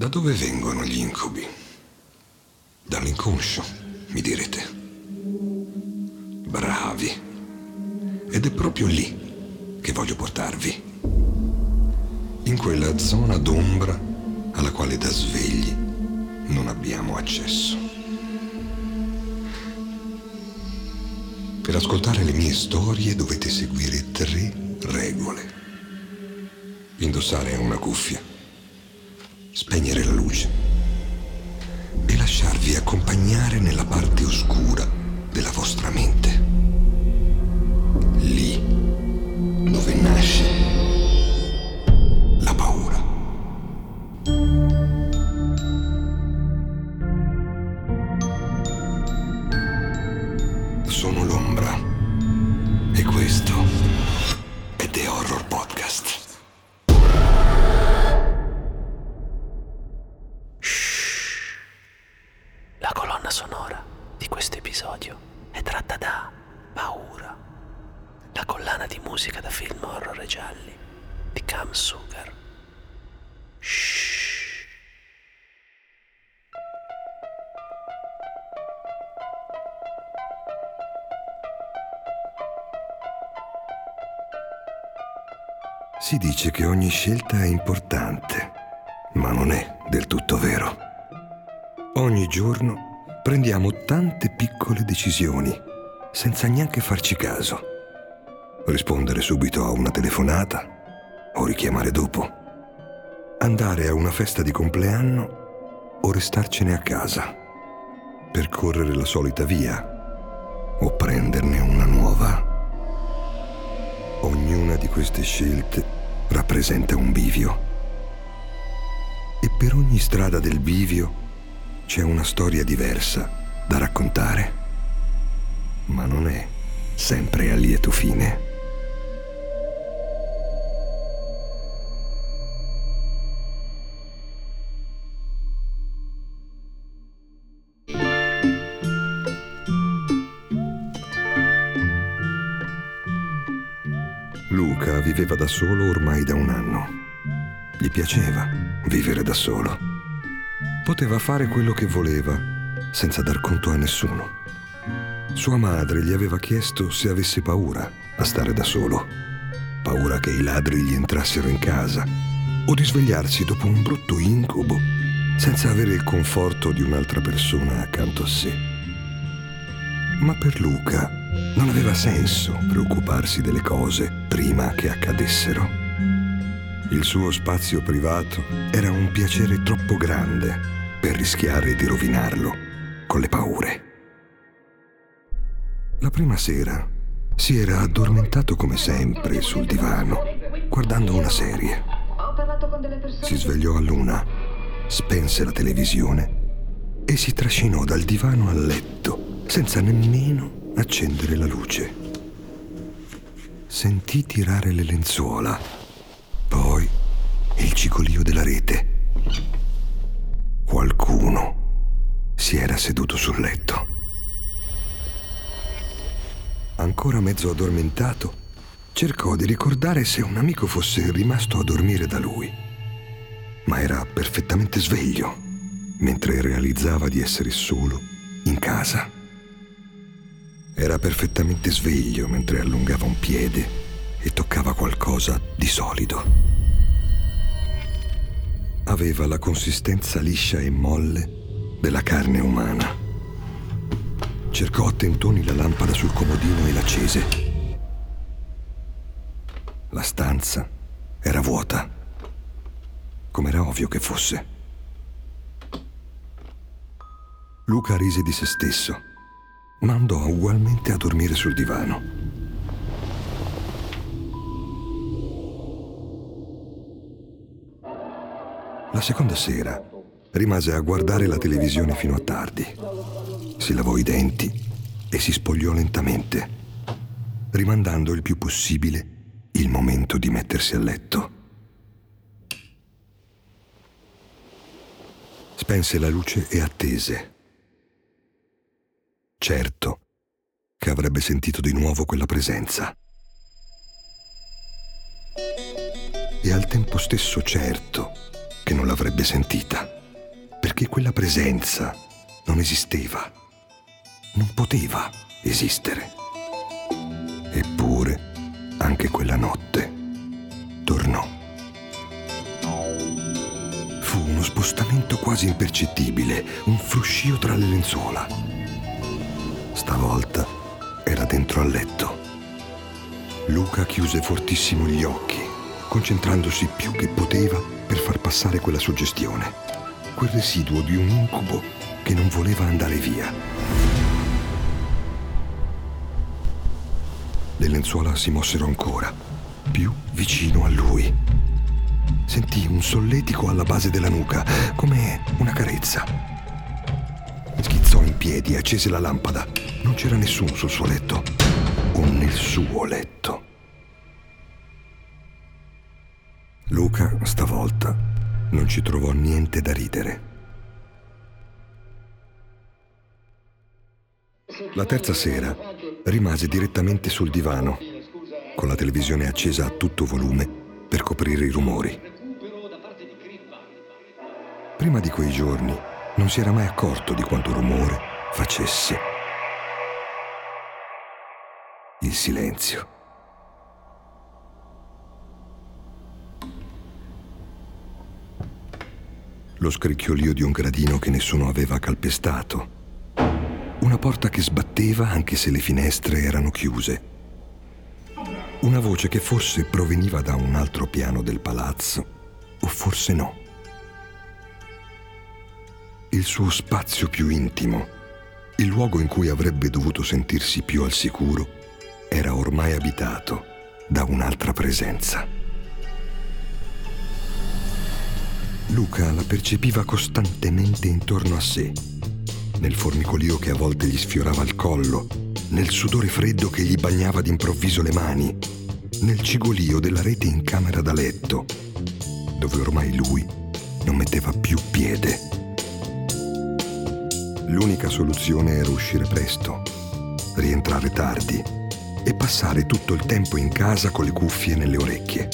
Da dove vengono gli incubi? Dall'inconscio, mi direte. Bravi. Ed è proprio lì che voglio portarvi. In quella zona d'ombra alla quale da svegli non abbiamo accesso. Per ascoltare le mie storie dovete seguire tre regole. Indossare una cuffia spegnere la luce e lasciarvi accompagnare nella parte oscura della vostra mente. Di musica da film horror e gialli di Cam Sugar. Si dice che ogni scelta è importante, ma non è del tutto vero. Ogni giorno prendiamo tante piccole decisioni senza neanche farci caso. Rispondere subito a una telefonata o richiamare dopo. Andare a una festa di compleanno o restarcene a casa. Percorrere la solita via o prenderne una nuova. Ognuna di queste scelte rappresenta un bivio. E per ogni strada del bivio c'è una storia diversa da raccontare. Ma non è sempre a lieto fine. Viveva da solo ormai da un anno. Gli piaceva vivere da solo. Poteva fare quello che voleva senza dar conto a nessuno. Sua madre gli aveva chiesto se avesse paura a stare da solo. Paura che i ladri gli entrassero in casa o di svegliarsi dopo un brutto incubo senza avere il conforto di un'altra persona accanto a sé. Ma per Luca non aveva senso preoccuparsi delle cose prima che accadessero. Il suo spazio privato era un piacere troppo grande per rischiare di rovinarlo con le paure. La prima sera si era addormentato come sempre sul divano, guardando una serie. Si svegliò a luna, spense la televisione e si trascinò dal divano al letto senza nemmeno accendere la luce. Sentì tirare le lenzuola, poi il cicolio della rete. Qualcuno si era seduto sul letto. Ancora mezzo addormentato, cercò di ricordare se un amico fosse rimasto a dormire da lui, ma era perfettamente sveglio mentre realizzava di essere solo in casa. Era perfettamente sveglio mentre allungava un piede e toccava qualcosa di solido. Aveva la consistenza liscia e molle della carne umana. Cercò a tentoni la lampada sul comodino e l'accese. La stanza era vuota, come era ovvio che fosse. Luca rise di se stesso, ma andò ugualmente a dormire sul divano. La seconda sera rimase a guardare la televisione fino a tardi. Si lavò i denti e si spogliò lentamente, rimandando il più possibile il momento di mettersi a letto. Spense la luce e attese. Certo che avrebbe sentito di nuovo quella presenza. E al tempo stesso certo che non l'avrebbe sentita, perché quella presenza non esisteva, non poteva esistere. Eppure, anche quella notte, tornò. Fu uno spostamento quasi impercettibile, un fruscio tra le lenzuola. Stavolta era dentro al letto. Luca chiuse fortissimo gli occhi, concentrandosi più che poteva per far passare quella suggestione, quel residuo di un incubo che non voleva andare via. Le lenzuola si mossero ancora, più vicino a lui. Sentì un solletico alla base della nuca, come una carezza. Piedi e accese la lampada. Non c'era nessuno sul suo letto, o nel suo letto. Luca, stavolta, non ci trovò niente da ridere. La terza sera rimase direttamente sul divano, con la televisione accesa a tutto volume per coprire i rumori. Prima di quei giorni non si era mai accorto di quanto rumore facesse il silenzio. Lo scricchiolio di un gradino che nessuno aveva calpestato una porta che sbatteva anche se le finestre erano chiuse. Una voce che forse proveniva da un altro piano del palazzo, o forse no. Il suo spazio più intimo, il luogo in cui avrebbe dovuto sentirsi più al sicuro, era ormai abitato da un'altra presenza. Luca la percepiva costantemente intorno a sé nel formicolio che a volte gli sfiorava il collo, nel sudore freddo che gli bagnava d'improvviso le mani, nel cigolio della rete in camera da letto, dove ormai lui non metteva più piede. L'unica soluzione era uscire presto, rientrare tardi e passare tutto il tempo in casa con le cuffie nelle orecchie,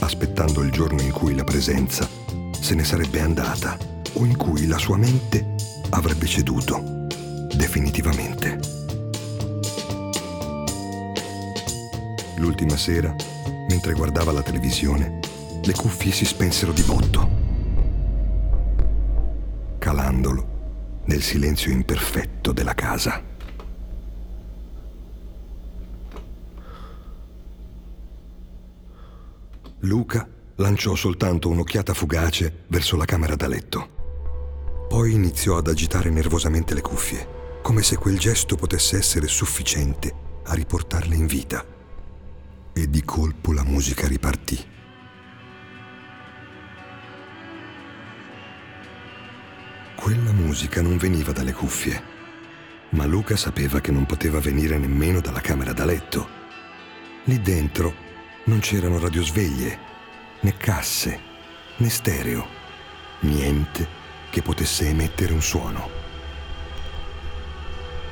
aspettando il giorno in cui la presenza se ne sarebbe andata o in cui la sua mente avrebbe ceduto, definitivamente. L'ultima sera, mentre guardava la televisione, le cuffie si spensero di botto, calandolo nel silenzio imperfetto della casa. Luca lanciò soltanto un'occhiata fugace verso la camera da letto. Poi iniziò ad agitare nervosamente le cuffie, come se quel gesto potesse essere sufficiente a riportarle in vita. E di colpo la musica ripartì. Quella musica non veniva dalle cuffie, ma Luca sapeva che non poteva venire nemmeno dalla camera da letto. Lì dentro non c'erano radiosveglie, né casse, né stereo, niente che potesse emettere un suono.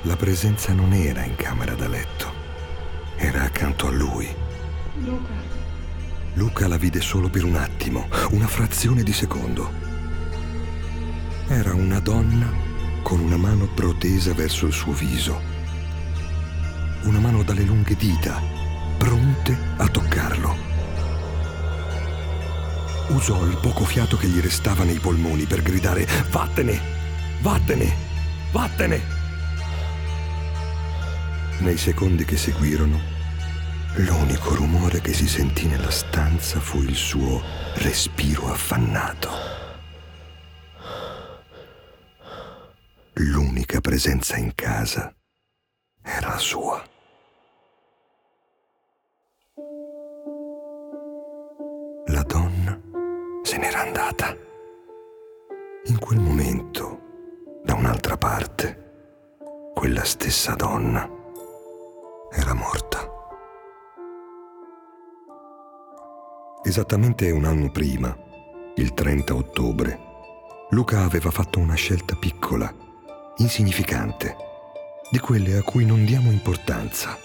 La presenza non era in camera da letto, era accanto a lui. Luca. Luca la vide solo per un attimo, una frazione di secondo. Era una donna con una mano protesa verso il suo viso. Una mano dalle lunghe dita, pronte a toccarlo usò il poco fiato che gli restava nei polmoni per gridare Vattene! Vattene! Vattene! Nei secondi che seguirono, l'unico rumore che si sentì nella stanza fu il suo respiro affannato. L'unica presenza in casa era sua. La donna se n'era andata. In quel momento, da un'altra parte, quella stessa donna era morta. Esattamente un anno prima, il 30 ottobre, Luca aveva fatto una scelta piccola, insignificante, di quelle a cui non diamo importanza.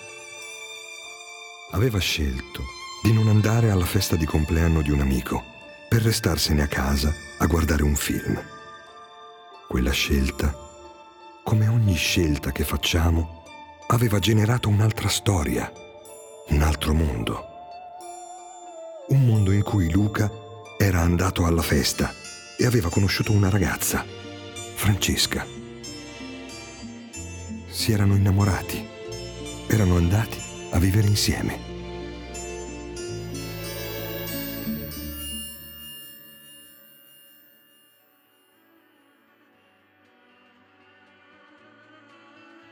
Aveva scelto di non andare alla festa di compleanno di un amico per restarsene a casa a guardare un film. Quella scelta, come ogni scelta che facciamo, aveva generato un'altra storia, un altro mondo un mondo in cui Luca era andato alla festa e aveva conosciuto una ragazza, Francesca. Si erano innamorati, erano andati a vivere insieme.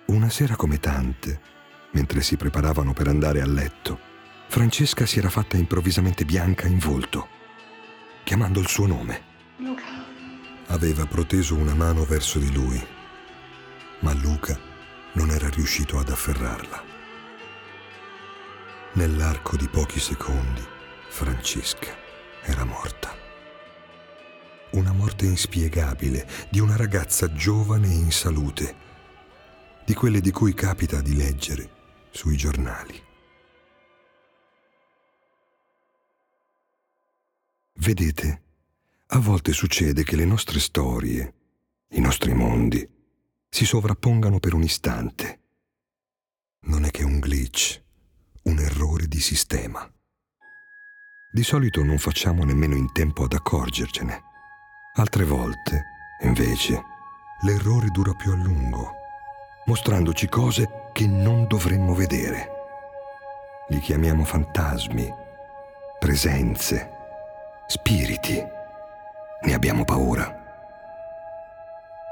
Una sera come tante, mentre si preparavano per andare a letto, Francesca si era fatta improvvisamente bianca in volto, chiamando il suo nome. Luca. Aveva proteso una mano verso di lui, ma Luca non era riuscito ad afferrarla. Nell'arco di pochi secondi, Francesca era morta. Una morte inspiegabile di una ragazza giovane e in salute, di quelle di cui capita di leggere sui giornali. Vedete, a volte succede che le nostre storie, i nostri mondi, si sovrappongano per un istante. Non è che un glitch, un errore di sistema. Di solito non facciamo nemmeno in tempo ad accorgercene. Altre volte, invece, l'errore dura più a lungo, mostrandoci cose che non dovremmo vedere. Li chiamiamo fantasmi, presenze, spiriti, ne abbiamo paura.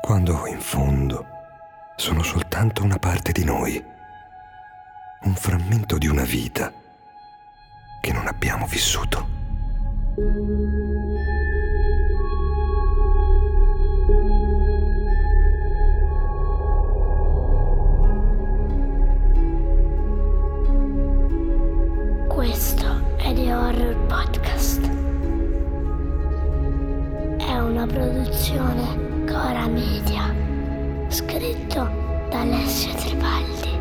Quando in fondo sono soltanto una parte di noi, un frammento di una vita che non abbiamo vissuto. Questo è The Horror Podcast una produzione Cora Media. Scritto da Alessio Tribaldi.